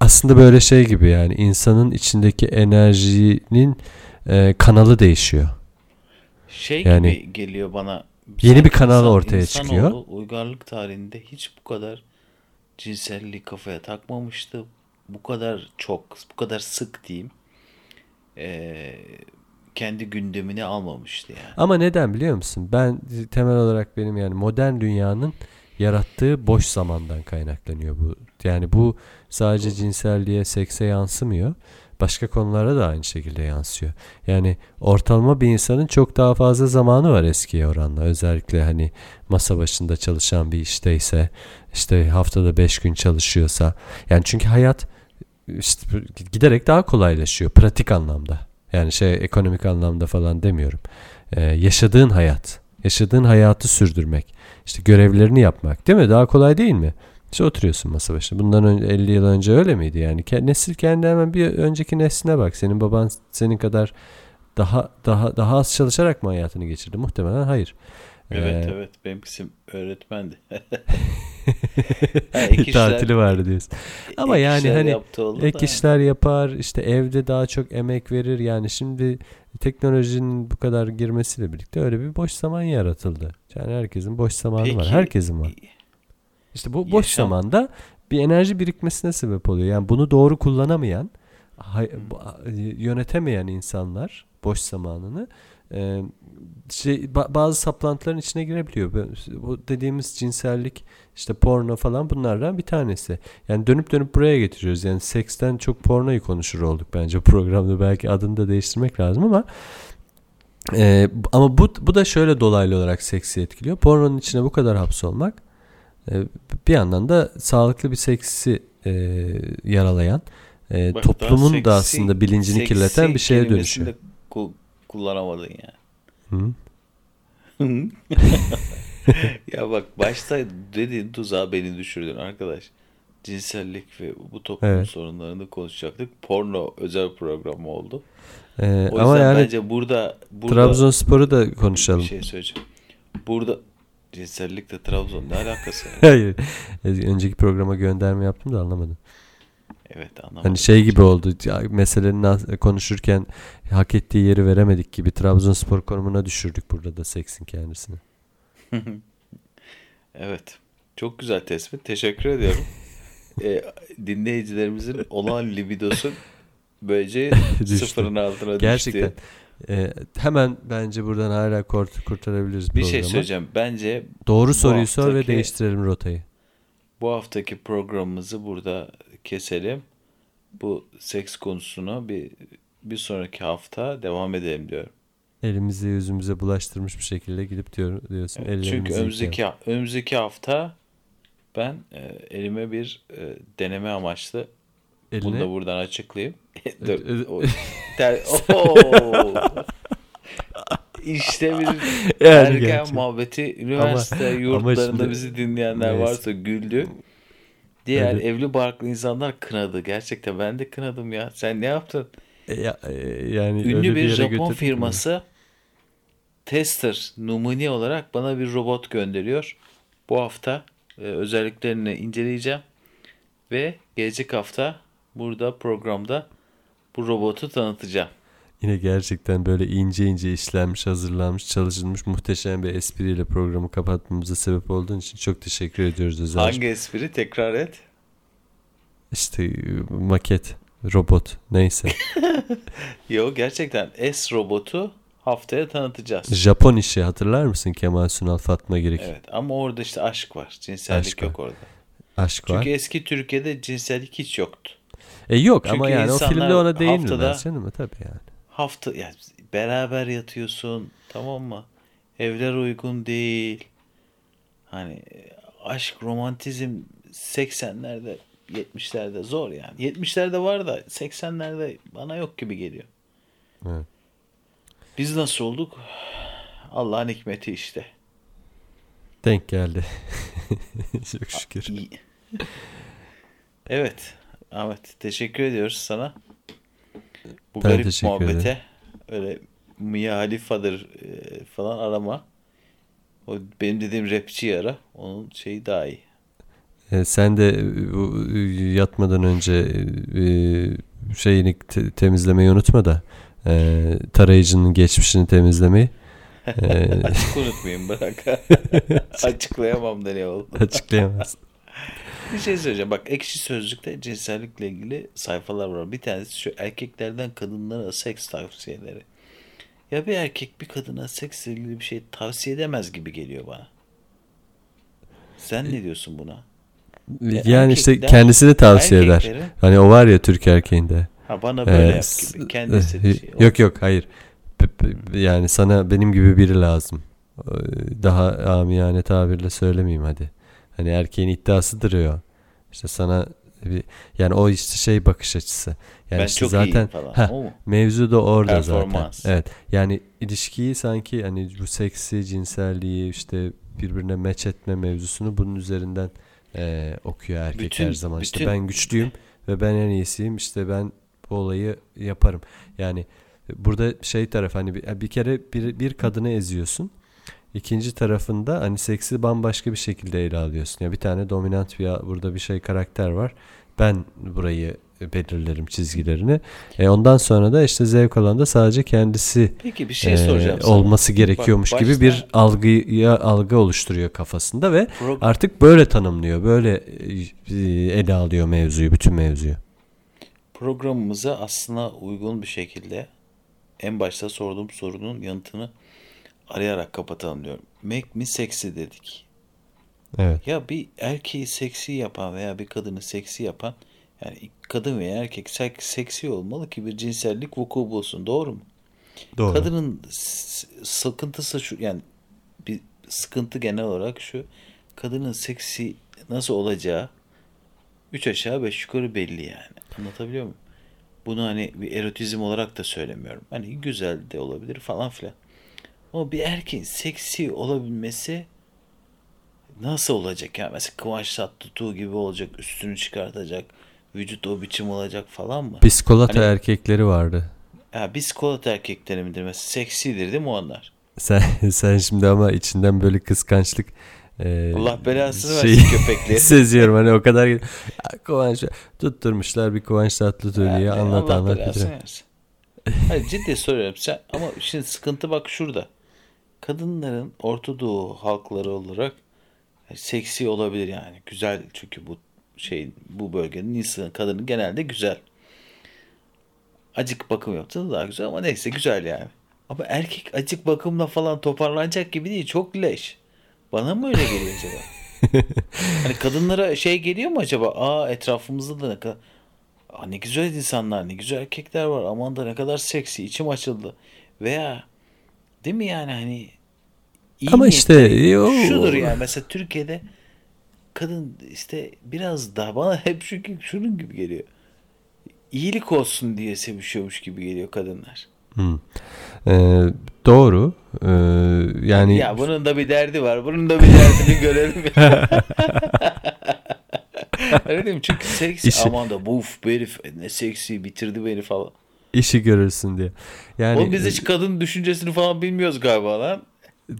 aslında böyle şey gibi yani insanın içindeki enerjinin e, kanalı değişiyor. Şey Yani- gibi geliyor bana. Yeni bir kanal insan- ortaya çıkıyor. Uygarlık tarihinde hiç bu kadar cinselliği kafaya takmamıştı. Bu kadar çok, bu kadar sık diyeyim. Ee, kendi gündemine almamıştı yani. Ama neden biliyor musun? Ben temel olarak benim yani modern dünyanın yarattığı boş zamandan kaynaklanıyor bu. Yani bu sadece cinselliğe, sekse yansımıyor. Başka konulara da aynı şekilde yansıyor. Yani ortalama bir insanın çok daha fazla zamanı var eskiye oranla. Özellikle hani masa başında çalışan bir işteyse, işte haftada 5 gün çalışıyorsa. Yani çünkü hayat işte giderek daha kolaylaşıyor pratik anlamda. Yani şey ekonomik anlamda falan demiyorum. Ee, yaşadığın hayat, yaşadığın hayatı sürdürmek, işte görevlerini yapmak değil mi? Daha kolay değil mi? İşte oturuyorsun masa başında. Bundan önce 50 yıl önce öyle miydi yani? Nesil kendi hemen bir önceki nesline bak. Senin baban senin kadar daha daha daha az çalışarak mı hayatını geçirdi? Muhtemelen hayır. Evet Ee, evet benimkisi öğretmendi. <laughs> Ha, ek işler- tatili vardı diyorsun. Ama ek yani hani Ek da. işler yapar, işte evde daha çok emek verir. Yani şimdi teknolojinin bu kadar girmesiyle birlikte öyle bir boş zaman yaratıldı. Yani herkesin boş zamanı var. Peki, Herkesin var. İşte bu boş Yaşam- zamanda bir enerji birikmesine sebep oluyor. Yani bunu doğru kullanamayan, yönetemeyen insanlar boş zamanını şey ba- bazı saplantıların içine girebiliyor. Bu dediğimiz cinsellik, işte porno falan bunlardan bir tanesi. Yani dönüp dönüp buraya getiriyoruz. Yani seksten çok pornoyu konuşur olduk bence programda. Belki adını da değiştirmek lazım ama e, ama bu bu da şöyle dolaylı olarak seksi etkiliyor. Pornonun içine bu kadar hapsolmak bir yandan da sağlıklı bir seksi e, yaralayan, e, Bak, toplumun da seksi- aslında bilincini kirleten bir şeye dönüşüyor. de ku- kullanamadın yani. Hı? <laughs> ya bak başta dediğin tuzağa beni düşürdün arkadaş. Cinsellik ve bu toplum Evet. sorunlarını konuşacaktık. Porno özel programı oldu. E, O yüzden ama yani bence burada, burada Trabzonspor'u da bir konuşalım. şey söyleyeceğim. Burada cinsellikle Trabzon ne alakası var? <laughs> Hayır. E, Önceki programa gönderme yaptım da anlamadım. evet anlamadım. Hani şey gibi oldu. Ya, meselenin az- konuşurken hak ettiği yeri veremedik gibi Trabzonspor konumuna düşürdük burada da seksin kendisini. <laughs> Evet. Çok güzel tespit. Teşekkür ediyorum. Ee, <laughs> dinleyicilerimizin olan libidosu böylece Düştü. sıfırın altına Gerçekten. E, hemen bence buradan hala kurt kurtarabiliriz Bir programı. şey söyleyeceğim. Bence Doğru soruyu sor ve haftaki- değiştirelim rotayı. bu haftaki programımızı burada keselim. Bu seks konusunu bir bir sonraki hafta devam edelim diyorum. Elimizi yüzümüze bulaştırmış bir şekilde gidip diyor, diyorsun. Evet, çünkü önümüzdeki önümüzdeki hafta ben e, elime bir e, deneme amaçlı Eline- bunu da buradan açıklayayım. Ö- <laughs> Dur. ö- o- <laughs> ter-! <laughs> İşte bir ergen gerçi. muhabbeti üniversite Ama- yurtlarında ama şimdi- bizi dinleyenler Neyse. varsa güldü. Diğer Evet. evli barklı insanlar kınadı. Gerçekten ben de kınadım ya. Sen ne yaptın? E, ya- e, yani Ünlü bir yere Japon firması tester numune olarak bana bir robot gönderiyor. Bu hafta e, özelliklerini inceleyeceğim ve gelecek hafta burada programda bu robotu tanıtacağım. Yine gerçekten böyle ince ince işlenmiş, hazırlanmış, çalışılmış muhteşem bir espriyle programı kapatmamıza sebep olduğun için çok teşekkür ediyoruz Özer. Hangi espri tekrar et? işte maket, robot neyse. <laughs> Yo gerçekten S robotu haftaya tanıtacağız. Japon işi hatırlar mısın Kemal Sunal Fatma Girik? Evet ama orada işte aşk var. Cinsellik Aşk yok orada. Aşk var. Çünkü eski Türkiye'de cinsellik hiç yoktu. E yok Çünkü ama yani o filmde ona haftada- canım tabii yani. Hafta yani beraber yatıyorsun tamam mı? Evler uygun değil. Hani aşk, romantizm 80'lerde 70'lerde zor yani. 70'lerde var da 80'lerde bana yok gibi geliyor. Evet. Biz nasıl olduk? Allah'ın hikmeti işte. Denk geldi. <laughs> Çok şükür. Evet. Ahmet teşekkür ediyoruz sana. Bu Ben garip muhabbete öyle Mia Halifa'dır e, falan arama. O benim dediğim rapçi ara. Onun şeyi daha iyi. E, sen de e, e, yatmadan önce e, şeyini te- temizlemeyi unutma da e, tarayıcının geçmişini temizlemeyi <laughs> Açık unutmayayım bırak. <laughs> Açıklayamam da ne oldu. açıklayamaz. Bir şey söyleyeceğim. Bak ekşi sözlükte cinsellikle ilgili sayfalar var. Bir tanesi şu erkeklerden kadınlara seks tavsiyeleri. Ya bir erkek bir kadına seksle ilgili bir şey tavsiye edemez gibi geliyor bana. Sen ne diyorsun buna? Yani işte kendisi de tavsiye eder. Hani o var ya Türk erkeğinde. Ha bana böyle Ee, yap gibi. Kendisi de e, şey. Yok yok hayır. Yani sana benim gibi biri lazım. Ee, Daha amiyane tabirle söylemeyeyim hadi. Hani erkeğin iddiasıdır o. İşte sana bir yani o işte şey bakış açısı. Yani ben işte çok zaten falan. Heh, O mu? mevzu da orada zaten. Evet. Yani ilişkiyi sanki hani bu seksi, cinselliği işte birbirine meç etme mevzusunu bunun üzerinden e, okuyor erkek Bütün- her zaman. İşte bütün- ben güçlüyüm ve ben en iyisiyim. İşte ben bu olayı yaparım. Yani burada şey taraf hani bir, bir kere bir, bir kadını eziyorsun. İkinci tarafında hani seksi bambaşka bir şekilde ele alıyorsun. Ya bir tane dominant bir burada bir şey karakter var. Ben burayı belirlerim çizgilerini. E ondan sonra da işte zevk alan da sadece kendisi Peki bir şey e, soracağım sana. olması gerekiyormuş Bak, gibi bir algıya algı oluşturuyor kafasında ve Pro- artık böyle tanımlıyor. Böyle e, ele alıyor mevzuyu, bütün mevzuyu. programımıza aslında uygun bir şekilde en başta sorduğum sorunun yanıtını arayarak kapatalım diyorum. Make me sexy dedik. Evet. Ya bir erkeği seksi yapan veya bir kadını seksi yapan yani kadın veya erkek sek- seksi olmalı ki bir cinsellik vuku bulsun. Doğru mu? Doğru. Kadının sıkıntısı şu yani bir sıkıntı genel olarak şu. Kadının seksi nasıl olacağı üç aşağı beş yukarı belli yani. Anlatabiliyor muyum? Bunu hani bir erotizm olarak da söylemiyorum. Hani güzel de olabilir falan filan. Ama bir erkeğin seksi olabilmesi nasıl olacak yani? Mesela Kıvanç Tatlıtuğ gibi olacak, üstünü çıkartacak, vücut o biçim olacak falan mı? Biskolata Hani- erkekleri vardı. Ya biz kolata erkekleri midir mesela? Seksidir değil mi onlar? Sen <laughs> sen şimdi ama içinden böyle kıskançlık e, Allah belasını şey- versin köpekleri. <laughs> seziyorum hani o kadar Ya, Kıvanç tutturmuşlar bir Kıvanç Tatlıtuğ diye Yani anlat Allah anlat belasını bitiriyor. versin. Hayır ciddi soruyorum sen ama şimdi sıkıntı bak şurada. Kadınların Orta Doğu halkları olarak seksi olabilir yani. Güzel çünkü bu şey bu bölgenin insanı kadını genelde güzel. Acık bakım yaptı da daha güzel ama neyse güzel yani. Ama erkek acık bakımla falan toparlanacak gibi değil. Çok leş. Bana mı öyle geliyor acaba? <laughs> hani kadınlara şey geliyor mu acaba? Aa etrafımızda da ne kadar Aa, ne güzel insanlar, ne güzel erkekler var. Aman da ne kadar seksi, içim açıldı. Veya değil mi yani hani iyi Ama işte, yo- şudur yani mesela Türkiye'de kadın işte biraz daha bana <laughs> hep şu şunun gibi geliyor. İyilik olsun diye sevişiyormuş gibi geliyor kadınlar. Hı. Ee, doğru. Ee, yani Ya bunun da bir derdi var. Bunun da bir derdini <laughs> görelim. <laughs> Öyle değil mi? Çünkü seksi İşi- aman da buf bu herif ne seksi bitirdi beni falan. işi görürsün diye. Yani Oğlum biz hiç kadın düşüncesini falan bilmiyoruz galiba lan.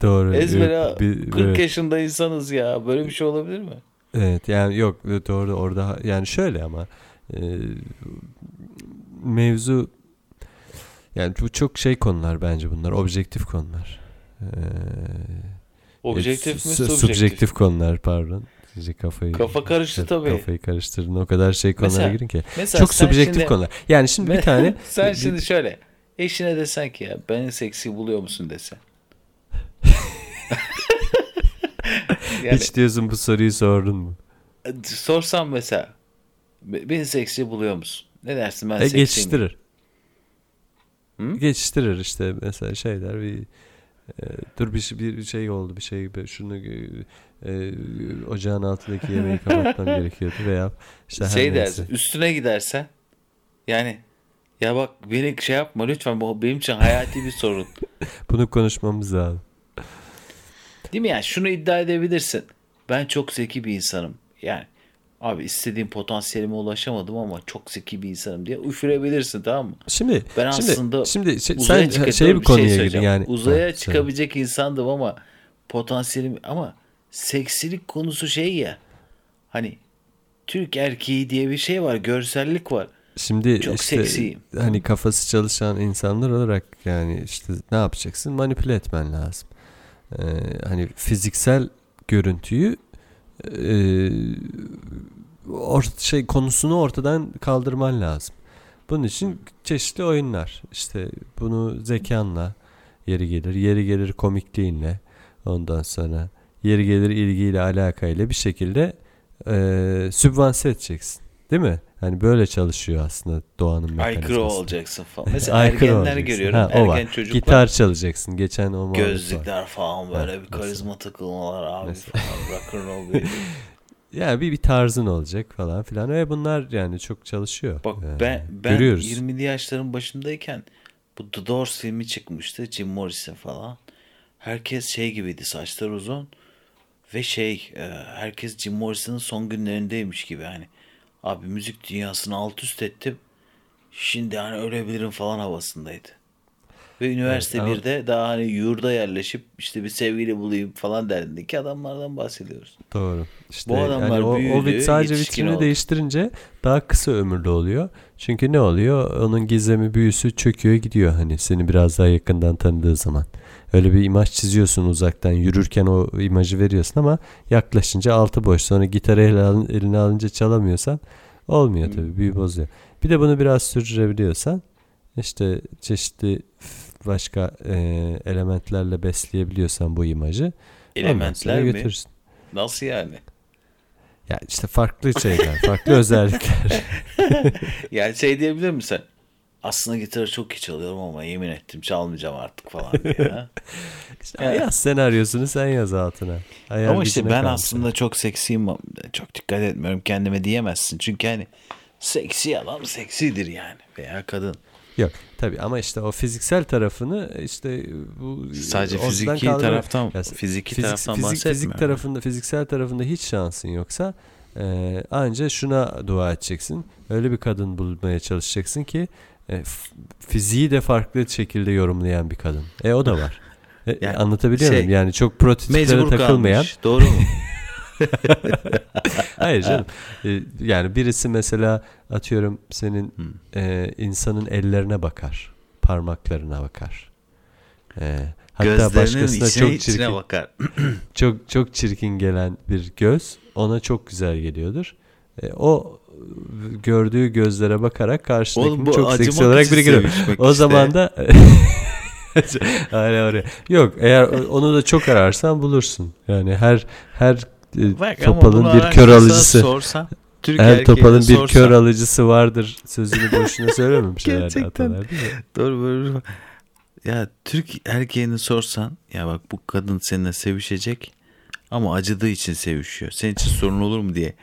Doğru. Ezbere Yok, bir- 40 evet. yaşında insanız ya. Böyle bir şey olabilir mi? Evet yani yok doğru orada yani şöyle ama e, mevzu yani bu çok şey konular bence bunlar objektif konular. Ee, Objektif mi? su- Subjektif. Subjektif konular pardon. İyice kafayı Kafa karıştı tabii. Kafayı karıştırdın. O kadar şey konulara Mesela- girin ki. Mesela Çok subjektif şimdi- konular. Yani şimdi bir <laughs> tane sen şimdi şöyle eşine desen ki ya beni seksi buluyor musun desen. <laughs> yani hiç diyorsun bu soruyu sordun mu? sorsam mesela "Be- beni seksi buluyor musun? Ne dersin ben E, seksiyim. geçiştirir. Hı? Geçiştirir işte mesela şey der bir e, dur bir, şey- bir şey oldu bir şey şunu e, e, ocağın altındaki yemeği <laughs> kapatmam gerekiyordu veya işte şey dersin üstüne gidersen yani ya bak beni şey yapma lütfen bu benim için hayati bir sorun. <laughs> Bunu konuşmamız lazım. Değil mi yani şunu iddia edebilirsin. Ben çok zeki bir insanım. Yani abi istediğim potansiyelime ulaşamadım ama çok zeki bir insanım diye üfürebilirsin tamam mı? Şimdi Ben şimdi, aslında şimdi şey- Uzaya sen şey bir konuya girdin söyleyeceğim. yani. Uzaya Ha, çıkabilecek insandım ama potansiyelim ama seksilik konusu şey ya. Hani Türk erkeği diye bir şey var, görsellik var. Şimdi Çok işte seksiyim. hani kafası çalışan insanlar olarak yani işte ne yapacaksın? Manipüle etmen lazım. Ee, hani fiziksel görüntüyü e, or şey konusunu ortadan kaldırman lazım. Bunun için çeşitli oyunlar. İşte bunu zekanla yeri gelir, yeri gelir komikliğinle ondan sonra yeri gelir ilgiyle alakayla bir şekilde e, sübvanse edeceksin. Değil mi? Hani böyle çalışıyor aslında doğanın mekanizması. Aykırı olacaksın falan. <laughs> Mesela Aykırı ergenler olacaksın. görüyorum. Ha, o Ergen var. çocuklar Gitar çalacaksın. Geçen o muhabbet var. gözlükler falan böyle Ha, bir karizma takılmalar abi Mesela. falan rock and roll bir. <laughs> Yani bir, bir tarzın olacak falan filan. Ve bunlar yani çok çalışıyor. Bak Yani ben ben görüyoruz. 20'li yaşların başındayken bu The Doors filmi çıkmıştı. Jim Morrison falan. Herkes şey gibiydi saçlar uzun ve şey e, herkes Jim Morrison'ın son günlerindeymiş gibi hani abi müzik dünyasını alt üst ettim. Şimdi hani ölebilirim falan havasındaydı. Ve üniversite Evet, ama- 1'de daha hani yurda yerleşip işte bir sevgili bulayım falan derdindeki adamlardan bahsediyoruz. Doğru. İşte Bu adamlar yani o, o büyüdü, vit- sadece yetişkin vitrini oldu. değiştirince daha kısa ömürlü oluyor. Çünkü ne oluyor? Onun gizemi büyüsü çöküyor gidiyor hani seni biraz daha yakından tanıdığı zaman. Öyle bir imaj çiziyorsun uzaktan yürürken o imajı veriyorsun ama yaklaşınca altı boş. Sonra gitarı eline, alın- eline alınca çalamıyorsan olmuyor tabii büyü bozuyor. Bir de bunu biraz sürdürebiliyorsan işte çeşitli başka e, elementlerle besleyebiliyorsan bu imajı Elementler mi? götürürsün. Nasıl yani? Ya işte farklı şeyler, farklı özellikler. <laughs> Yani şey diyebilir misin? Aslında gitarı çok iyi çalıyorum ama yemin ettim çalmayacağım artık falan diye. <laughs> İşte yaz senaryosunu sen yaz altına. Hayal ama işte ben kalmış. aslında çok seksiyim. Çok dikkat etmiyorum kendime diyemezsin. Çünkü hani seksi adam seksidir yani. Veya kadın. Yok tabii ama işte o fiziksel tarafını işte bu Sadece fiziki kaldırmak- taraftan, Ya fiziki fizik, taraftan fizik, bahsetmiyorum. fizik tarafında fiziksel tarafında hiç şansın yoksa e, anca şuna dua edeceksin. Öyle bir kadın bulmaya çalışacaksın ki e, fiziği de farklı şekilde yorumlayan bir kadın. E o da var. <laughs> E, Yani anlatabiliyor şey, muyum? Yani çok prototiplere takılmayan kalmış. Doğru mu? <laughs> Hayır canım. Ee, <laughs> yani birisi mesela atıyorum senin Hmm. e, insanın ellerine bakar. Parmaklarına bakar. Ee, hatta Gözlerinin başkasına içine, çok içine çirkin bakar. <clears throat> çok çok çirkin gelen bir göz ona çok güzel geliyordur. E, o e, gördüğü gözlere bakarak karşıdakini çok seksi olarak biri O işte. zaman da <laughs> Aynen oraya. Yok eğer onu da çok ararsan bulursun. Yani her her e, Bak topalın bir kör alıcısı. Sorsan, Türk Her topalın bir sorsan- kör alıcısı vardır sözünü boşuna herhalde Gerçekten. atalar değil mi? Doğru böyle. bir- Ya Türk erkeğini sorsan ya bak bu kadın seninle sevişecek ama acıdığı için sevişiyor. Senin için sorun olur mu diye.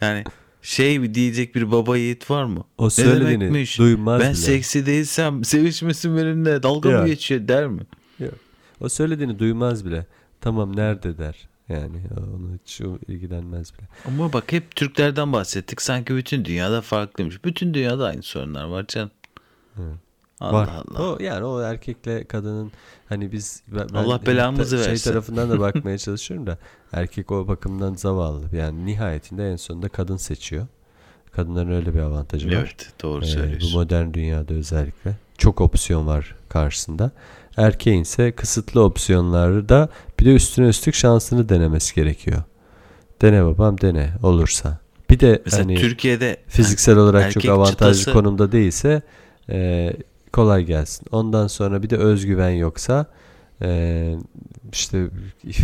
Yani şey diyecek bir baba yiğit var mı? O Ne söylediğini demekmiş? duymaz Ben bile. seksi değilsem sevişmesin benimle dalga Ya. mı geçiyor der mi? O söylediğini duymaz bile. Tamam nerede der. Yani onu hiç ilgilenmez bile. Ama bak hep Türklerden bahsettik. Sanki bütün dünyada farklıymış. Bütün dünyada aynı sorunlar var canım. Evet. Allah Var. Allah. O yani o erkekle kadının hani biz ben, Allah belamızı şey versin. tarafından da <laughs> bakmaya çalışıyorum da erkek o bakımdan zavallı. Yani nihayetinde en sonunda kadın seçiyor. Kadınların öyle bir avantajı var. Evet doğru Ee, söylüyorsun. bu modern dünyada özellikle çok opsiyon var karşısında. Erkeğin ise kısıtlı opsiyonları da bir de üstüne üstlük şansını denemesi gerekiyor. Dene babam dene olursa. Bir de Mesela hani Türkiye'de fiziksel olarak çok avantajlı çıtası- konumda değilse e, kolay gelsin. Ondan sonra bir de özgüven yoksa e, işte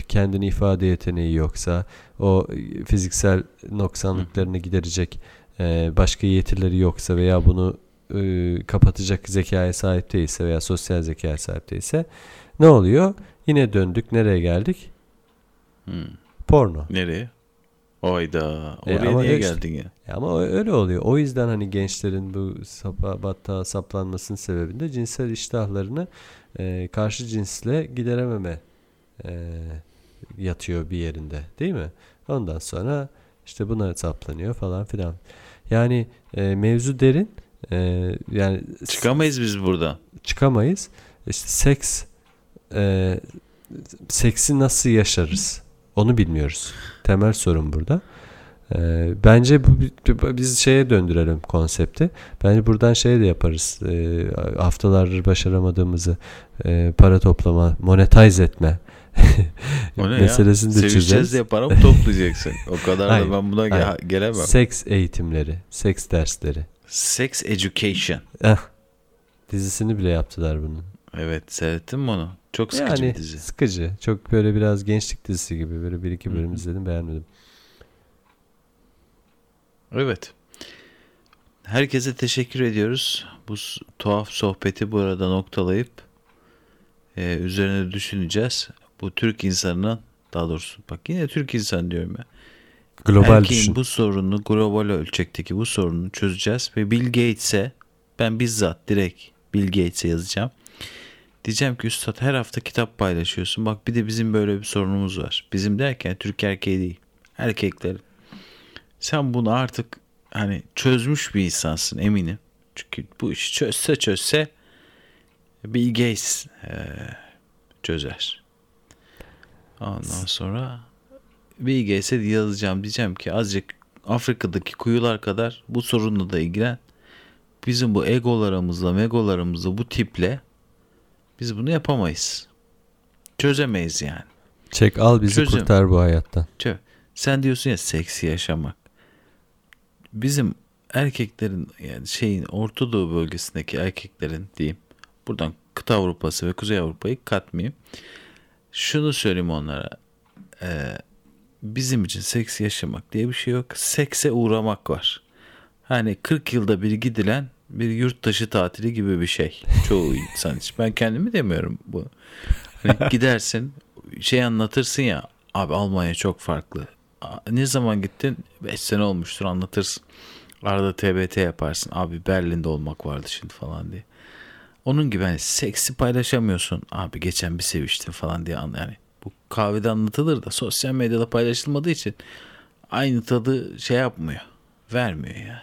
kendini ifade yeteneği yoksa o fiziksel noksanlıklarını giderecek e, başka yetileri yoksa veya bunu e, kapatacak zekaya sahip değilse veya sosyal zekaya sahip değilse ne oluyor? Yine döndük nereye geldik? Hmm. Porno. Nereye? Oyda. E, Oraya ama niye işte- geldin ya? Ama öyle oluyor. O yüzden hani gençlerin bu sapa, battağa saplanmasının sebebinde cinsel iştahlarını e, karşı cinsle giderememe e, yatıyor bir yerinde değil mi? Ondan sonra işte buna saplanıyor falan filan. Yani e, mevzu derin. E, yani Çıkamayız biz buradan. çıkamayız. İşte seks e, seksi nasıl yaşarız? Onu bilmiyoruz. Temel sorun burada. E, bence bu, biz şeye döndürelim konsepti. Bence buradan şey de yaparız. E, haftalardır başaramadığımızı e, para toplama, monetize etme meselesini ya? de çözeriz. diye para mı toplayacaksın? O kadar Hayır, da ben buna ge- hayır. gelemem. Seks eğitimleri, seks dersleri. Sex Education. Eh, dizisini bile yaptılar bunun. Evet seyrettin mi onu? Çok sıkıcı yani bir dizi. sıkıcı. Çok böyle biraz gençlik dizisi gibi. Böyle bir iki bölüm izledim beğenmedim. Evet. Herkese teşekkür ediyoruz. Bu tuhaf sohbeti burada noktalayıp e, üzerine düşüneceğiz. Bu Türk insanının daha doğrusu bak yine Türk insan diyorum ya. Global Erkeğin düşün. bu sorununu global ölçekteki bu sorunu çözeceğiz ve Bill Gates'e ben bizzat direkt Bill Gates'e yazacağım. Diyeceğim ki üstad her hafta kitap paylaşıyorsun. Bak bir de bizim böyle bir sorunumuz var. Bizim derken Türk erkeği değil. Erkekler. Sen bunu artık hani çözmüş bir insansın eminim. Çünkü bu işi çözse çözse Bill Gates eee, çözer. Ondan sonra Bill Gates'e yazacağım. Diyeceğim ki azıcık Afrika'daki kuyular kadar bu sorunla da ilgilen. Bizim bu egolarımızla megolarımızla bu tiple biz bunu yapamayız. Çözemeyiz yani. Çek al bizi Çözüm. kurtar bu hayattan. Çö- Sen diyorsun ya seksi yaşamak. Bizim erkeklerin yani şeyin Orta Doğu bölgesindeki erkeklerin diyeyim. Buradan kıta Avrupası ve Kuzey Avrupa'yı katmayayım. Şunu söyleyeyim onlara. Ee, bizim için seks yaşamak diye bir şey yok. Sekse uğramak var. Hani 40 yılda bir gidilen bir yurt dışı tatili gibi bir şey. Çoğu <laughs> insan için. Ben kendimi demiyorum bu. Hani gidersin şey anlatırsın ya abi Almanya çok farklı. Ne zaman gittin? 5 sene olmuştur anlatırsın. Arada TBT yaparsın. Abi Berlin'de olmak vardı şimdi falan diye. Onun gibi hani seksi paylaşamıyorsun. Abi geçen bir seviştim falan diye an- yani. Bu kahvede anlatılır da sosyal medyada paylaşılmadığı için aynı tadı şey yapmıyor. Vermiyor yani.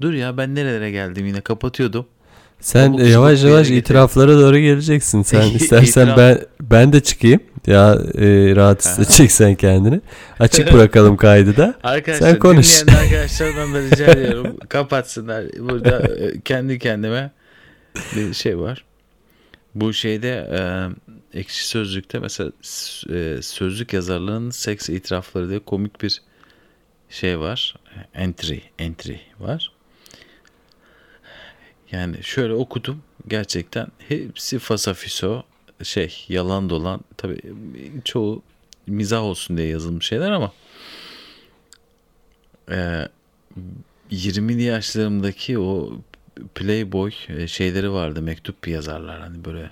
Dur ya ben nerelere geldim yine kapatıyordum. Sen e, yavaş yavaş itiraflara doğru geleceksin. Sen <laughs> istersen ben ben de çıkayım. Ya e, rahat hissedeceksen kendini. Açık <laughs> bırakalım kaydı da. Arkadaşlar Sen konuş. <laughs> arkadaşlardan da rica ediyorum kapatsınlar. Burada e, kendi kendime bir şey var. Bu şeyde e, ekşi sözlükte mesela e, sözlük yazarlarının seks itirafları diye komik bir şey var. Entry, entry var. Yani şöyle okudum. Gerçekten hepsi fasafiso şey yalan dolan tabii çoğu mizah olsun diye yazılmış şeyler ama e, 20'li yaşlarımdaki o Playboy e, şeyleri vardı mektup yazarlar hani böyle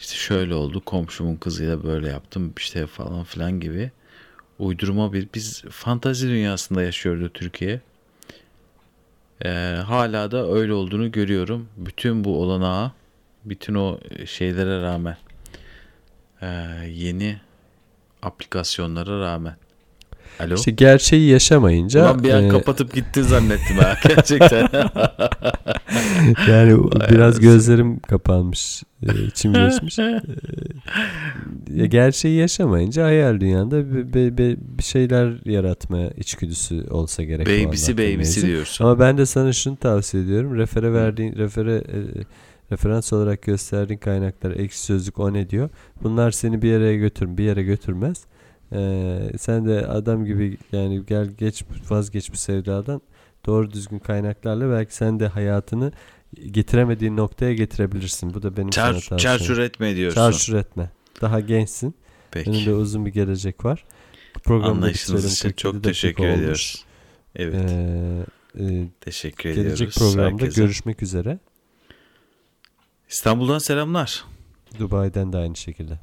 işte şöyle oldu komşumun kızıyla böyle yaptım işte falan filan gibi uydurma bir biz fantazi dünyasında yaşıyordu Türkiye. E, hala da öyle olduğunu görüyorum. Bütün bu olanağa bütün o şeylere rağmen e, yeni aplikasyonlara rağmen. Alo. İşte gerçeği yaşamayınca Ulan bir an e, kapatıp gittin zannettim ha <laughs> gerçekten. <laughs> yani Vay biraz anasını. gözlerim kapanmış, e, içim <laughs> geçmiş. E, ya gerçeği yaşamayınca hayal dünyanda bir, bir- bir- bir şeyler yaratma içgüdüsü olsa gerek. babysi babysi diyorsun. Ama ben de sana şunu tavsiye ediyorum. Refere verdiğin refere e, referans olarak gösterdiğin kaynaklar ekşi sözlük o ne diyor. Bunlar seni bir yere götür bir yere götürmez. Ee, sen de adam gibi yani gel geç vazgeç bu sevdadan doğru düzgün kaynaklarla belki sen de hayatını getiremediğin noktaya getirebilirsin. Bu da benim Çar, sana tavsiyem. çarçur etme diyorsun. Çarçur etme. Daha gençsin. Peki. Önünde uzun bir gelecek var. Programı Anlayışınız için 47 çok teşekkür olmuş. ediyoruz. Evet. Ee, e, teşekkür gelecek ediyoruz. programda herkese. görüşmek üzere. İstanbul'dan selamlar. Dubai'den de aynı şekilde.